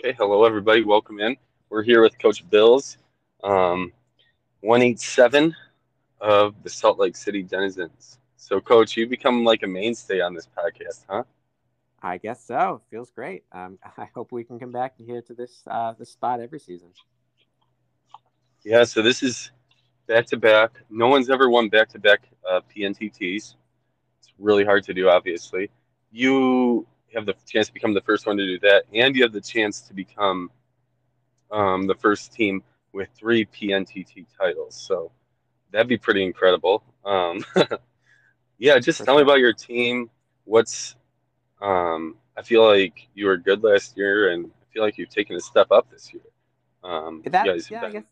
Okay, hello everybody. Welcome in. We're here with Coach Bills, um, 187 of the Salt Lake City Denizens. So, Coach, you become like a mainstay on this podcast, huh? I guess so. Feels great. Um, I hope we can come back here to this uh, this spot every season. Yeah. So this is back to back. No one's ever won back to back PNTTs. It's really hard to do, obviously. You have the chance to become the first one to do that, and you have the chance to become um, the first team with three PNTT titles. So that'd be pretty incredible. Um, yeah, just tell me about your team. What's um, I feel like you were good last year, and I feel like you've taken a step up this year. Um, that, yeah, been... I guess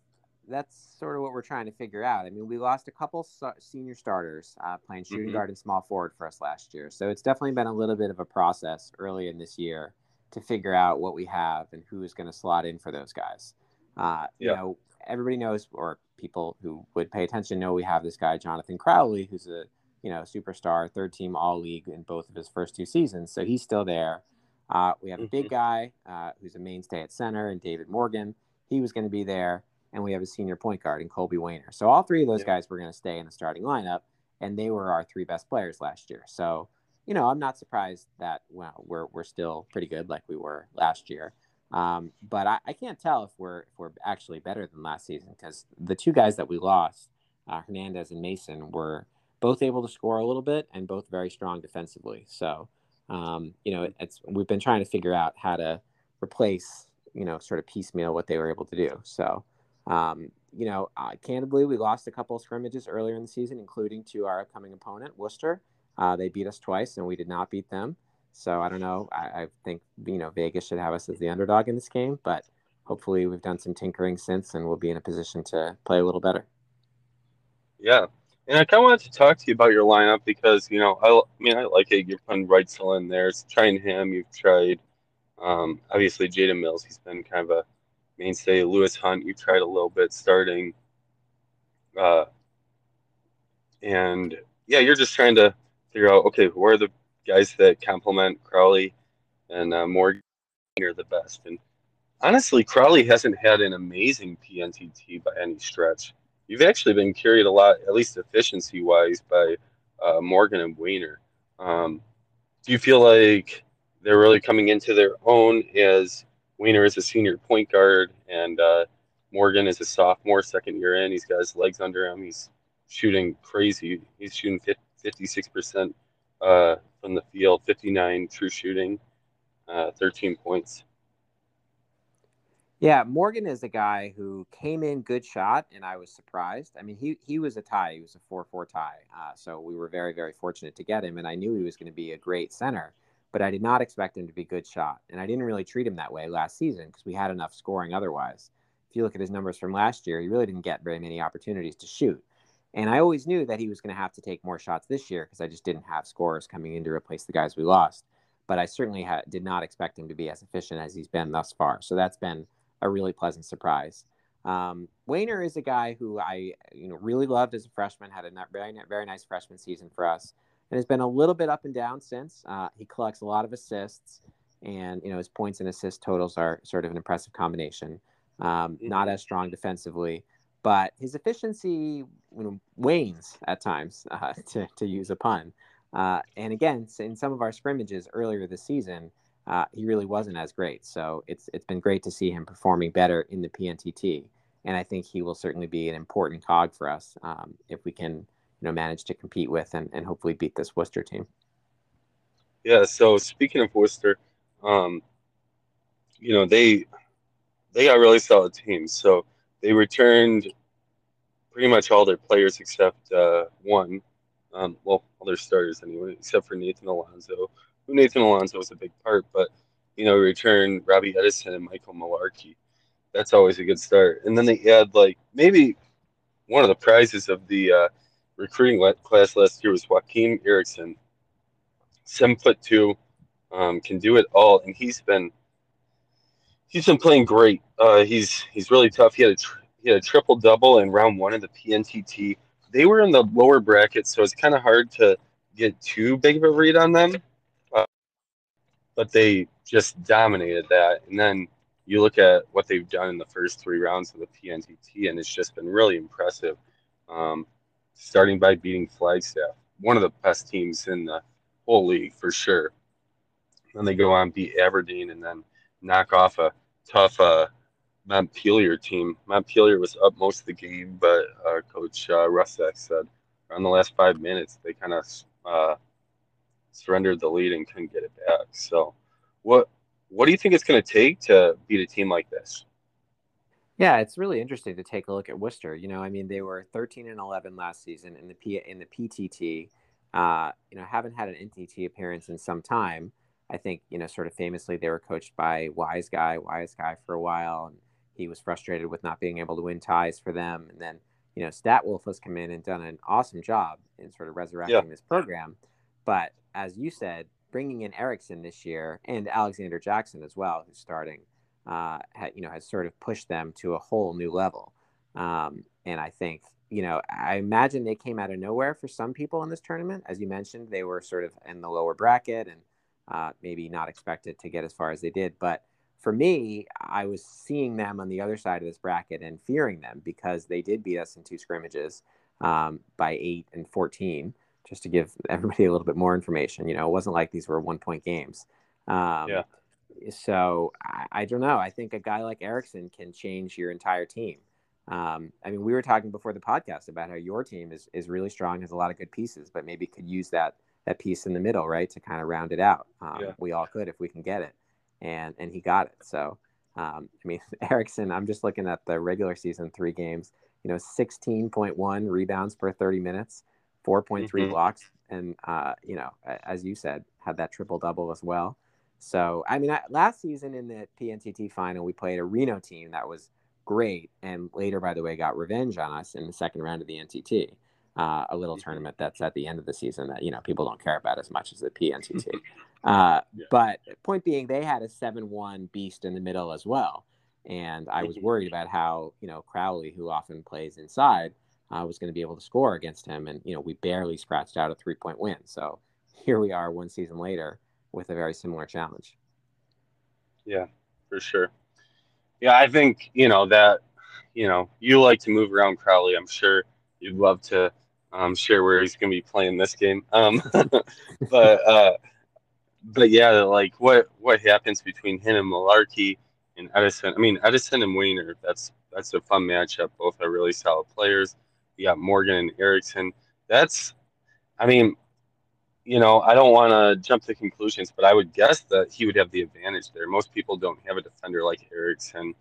that's sort of what we're trying to figure out. I mean, we lost a couple senior starters uh, playing shooting mm-hmm. guard and small forward for us last year. So it's definitely been a little bit of a process early in this year to figure out what we have and who is going to slot in for those guys. Uh, yeah. You know, everybody knows, or people who would pay attention know we have this guy Jonathan Crowley, who's a you know superstar, third team All League in both of his first two seasons. So he's still there. Uh, we have a big mm-hmm. guy uh, who's a mainstay at center, and David Morgan. He was going to be there and we have a senior point guard in Colby Wayner. So all three of those yeah. guys were going to stay in the starting lineup, and they were our three best players last year. So you know, I'm not surprised that well, we're we're still pretty good like we were last year. Um, but I, I, can't tell if we're if we're actually better than last season because the two guys that we lost, uh, Hernandez and Mason, were both able to score a little bit and both very strong defensively. So um, you know, it's we've been trying to figure out how to replace you know sort of piecemeal what they were able to do. So um, you know, uh, candidly, we lost a couple of scrimmages earlier in the season, including to our upcoming opponent, Worcester. Uh, they beat us twice, and we did not beat them. So I don't know. I, I, think you know Vegas should have us as the underdog in this game, but hopefully we've done some tinkering since, and we'll be in a position to play a little better. Yeah, and I kind of wanted to talk to you about your lineup because you know I, I mean I like it. You're putting Reitzel in there. It's trying him. You've tried um, obviously Jaden Mills. He's been kind of a mainstay. Lewis Hunt, you tried a little bit starting. Uh, and yeah, you're just trying to figure out okay, who are the guys that complement Crowley and uh, Morgan are the best. And honestly, Crowley hasn't had an amazing PNTT by any stretch. You've actually been carried a lot, at least efficiency wise, by uh, Morgan and Wayner. Um, do you feel like they're really coming into their own as Wayner is a senior point guard, and uh, Morgan is a sophomore, second year in. He's got his legs under him. He's shooting crazy. He's shooting 56% uh, from the field, 59 true shooting, uh, 13 points. Yeah, Morgan is a guy who came in good shot, and I was surprised. I mean, he he was a tie. He was a four four tie. Uh, so we were very very fortunate to get him, and I knew he was going to be a great center but I did not expect him to be a good shot. And I didn't really treat him that way last season because we had enough scoring otherwise. If you look at his numbers from last year, he really didn't get very many opportunities to shoot. And I always knew that he was going to have to take more shots this year because I just didn't have scorers coming in to replace the guys we lost. But I certainly ha- did not expect him to be as efficient as he's been thus far. So that's been a really pleasant surprise. Um, Wayner is a guy who I you know really loved as a freshman. Had a very very nice freshman season for us and has been a little bit up and down since. Uh, he collects a lot of assists, and you know his points and assist totals are sort of an impressive combination. Um, mm-hmm. Not as strong defensively, but his efficiency you know, wanes at times, uh, to to use a pun. Uh, and again, in some of our scrimmages earlier this season, uh, he really wasn't as great. So it's it's been great to see him performing better in the PNTT, and I think he will certainly be an important cog for us um, if we can you know manage to compete with and, and hopefully beat this Worcester team. Yeah. So speaking of Worcester, um, you know they they got really solid teams. So they returned pretty much all their players except uh, one. Um, well, all their starters anyway, except for Nathan Alonso. Who Nathan Alonso was a big part, but you know, returned Robbie Edison and Michael Malarkey. That's always a good start. And then they had like maybe one of the prizes of the uh, recruiting class last year was Joaquin Erickson, seven foot two, um, can do it all, and he's been he's been playing great. Uh, he's he's really tough. He had a tr- he had a triple double in round one of the PNTT. They were in the lower bracket, so it's kind of hard to get too big of a read on them. Uh, but they just dominated that, and then you look at what they've done in the first three rounds of the PNTT, and it's just been really impressive. Um, starting by beating Flagstaff, one of the best teams in the whole league for sure. Then they go on beat Aberdeen and then knock off a tough uh, Montpelier team. Montpelier was up most of the game, but uh, Coach uh, said around the last five minutes they kind of uh, surrendered the lead and couldn't get it back. So, what what do you think it's going to take to beat a team like this? Yeah, it's really interesting to take a look at Worcester. You know, I mean, they were 13 and 11 last season in the P in the PTT. Uh, you know, haven't had an NTT appearance in some time. I think you know, sort of famously, they were coached by Wise Guy, Wise Guy for a while, and he was frustrated with not being able to win ties for them. And then you know, Statwolf has come in and done an awesome job in sort of resurrecting yeah. this program. But as you said, bringing in Erickson this year and Alexander Jackson as well, who's starting, uh, ha, you know, has sort of pushed them to a whole new level. Um, and I think, you know, I imagine they came out of nowhere for some people in this tournament. As you mentioned, they were sort of in the lower bracket and uh, maybe not expected to get as far as they did. But for me, I was seeing them on the other side of this bracket and fearing them because they did beat us in two scrimmages um, by eight and 14 just to give everybody a little bit more information. You know, it wasn't like these were one point games. Um, yeah. So I, I, don't know. I think a guy like Erickson can change your entire team. Um, I mean, we were talking before the podcast about how your team is is really strong, has a lot of good pieces, but maybe could use that that piece in the middle, right, to kind of round it out. Um, yeah. We all could if we can get it, and and he got it. So um, I mean, Erickson. I'm just looking at the regular season three games. You know, 16.1 rebounds per 30 minutes. 4.3 mm-hmm. blocks, and uh, you know, as you said, had that triple double as well. So, I mean, I, last season in the PNTT final, we played a Reno team that was great, and later, by the way, got revenge on us in the second round of the NTT. Uh, a little mm-hmm. tournament that's at the end of the season that you know people don't care about as much as the PNTT. Uh, yeah. But point being, they had a seven-one beast in the middle as well, and I was mm-hmm. worried about how you know Crowley, who often plays inside, uh, was going to be able to score against him. And, you know, we barely scratched out a three point win. So here we are one season later with a very similar challenge. Yeah, for sure. Yeah, I think, you know, that, you know, you like to move around Crowley. I'm sure you'd love to um, share where he's going to be playing this game. Um, but, uh, but yeah, like what, what happens between him and Malarkey and Edison? I mean, Edison and Wayner, that's, that's a fun matchup. Both are really solid players. You got Morgan and Erickson. That's, I mean, you know, I don't want to jump to conclusions, but I would guess that he would have the advantage there. Most people don't have a defender like Erickson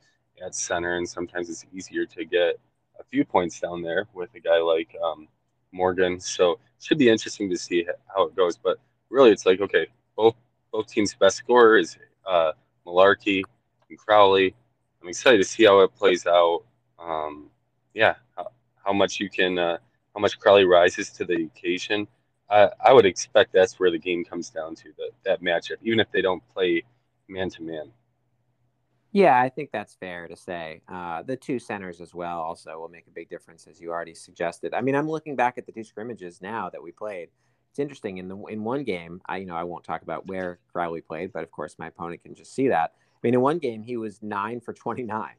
at center, and sometimes it's easier to get a few points down there with a guy like um, Morgan. So it should be interesting to see how it goes. But really, it's like okay, both both teams' best scorer is uh, Malarkey and Crowley. I'm excited to see how it plays out. Um, yeah, how how, much you can, uh, how much Crowley rises to the occasion. I, I would expect that's where the game comes down to that that matchup, even if they don't play man to man. Yeah, I think that's fair to say. Uh, the two centers as well also will make a big difference, as you already suggested. I mean, I'm looking back at the two scrimmages now that we played. It's interesting in the in one game. I you know I won't talk about where Crowley played, but of course my opponent can just see that. I mean, in one game he was nine for 29,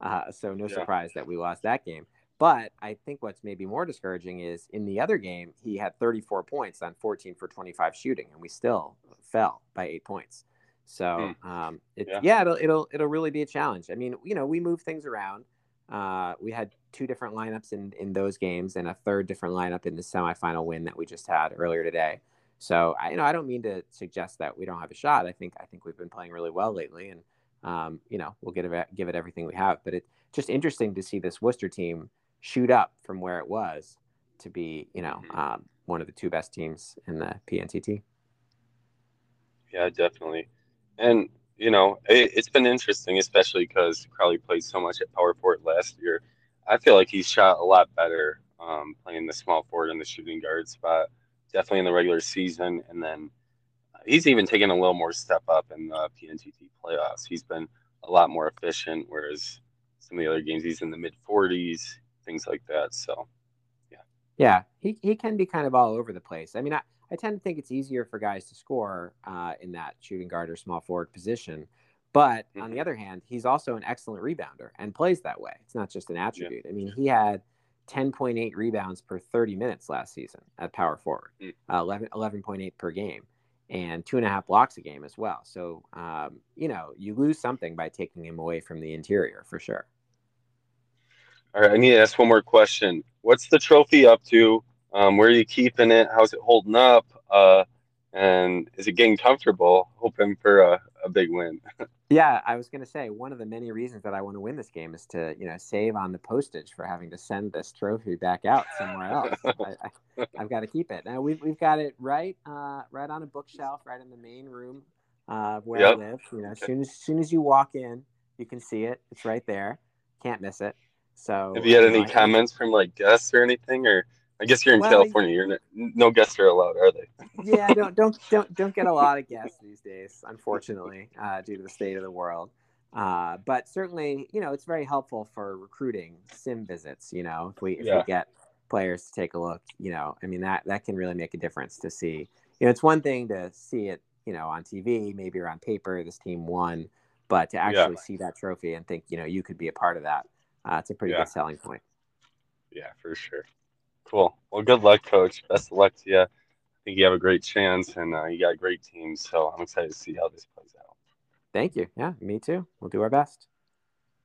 uh, so no yeah. surprise that we lost that game. But I think what's maybe more discouraging is in the other game, he had 34 points on 14 for 25 shooting, and we still fell by eight points. So hmm. um, it, yeah. yeah, it'll it'll it'll really be a challenge. I mean, you know, we move things around. Uh, we had two different lineups in in those games, and a third different lineup in the semifinal win that we just had earlier today. So I, you know, I don't mean to suggest that we don't have a shot. I think I think we've been playing really well lately, and um, you know, we'll get give it everything we have. But it's just interesting to see this Worcester team shoot up from where it was to be, you know, mm-hmm. um, one of the two best teams in the PNTT. Yeah, definitely. And, you know, it, has been interesting, especially because Crowley played so much at power forward last year. I feel like he's shot a lot better um, playing the small forward and the shooting guard spot, definitely in the regular season. And then he's even taken a little more step up in the PNTT playoffs. He's been a lot more efficient, whereas some of the other games he's in the mid 40s things like that. So, yeah. Yeah, he, he can be kind of all over the place. I mean, I, I tend to think it's easier for guys to score uh, in that shooting guard or small forward position. But mm-hmm. on the other hand, he's also an excellent rebounder and plays that way. It's not just an attribute. Yeah. I mean, he had 10.8 rebounds per 30 minutes last season at power forward, mm. uh, 11, 11.8 per game, and two and a half blocks a game as well. So, um, you know, you lose something by taking him away from the interior for sure. All right, I need to ask one more question. What's the trophy up to? Um, where are you keeping it? How's it holding up? Uh, and is it getting comfortable? Hoping for a, a big win. yeah, I was going to say one of the many reasons that I want to win this game is to you know save on the postage for having to send this trophy back out somewhere else. I, have got to keep it. Now we've we've got it right uh, right on a bookshelf, right in the main room uh, where yep. I live. You know, as soon as, as soon as you walk in, you can see it. It's right there. Can't miss it. So, have you had any comments from like guests or anything, or I guess you're in well, California. You're no, no guests are allowed, are they? yeah, don't don't don't don't get a lot of guests these days, unfortunately, uh, due to the state of the world. Uh, but certainly, you know, it's very helpful for recruiting sim visits. You know, if we if yeah. we get players to take a look, you know, I mean that that can really make a difference to see. You know, it's one thing to see it, you know, on TV, maybe or on paper, this team won, but to actually yeah. see that trophy and think, you know, you could be a part of that, uh, it's a pretty yeah. good selling point. Yeah, for sure. Cool. Well, good luck, coach. Best of luck to you. I think you have a great chance and uh, you got a great team. So I'm excited to see how this plays out. Thank you. Yeah, me too. We'll do our best.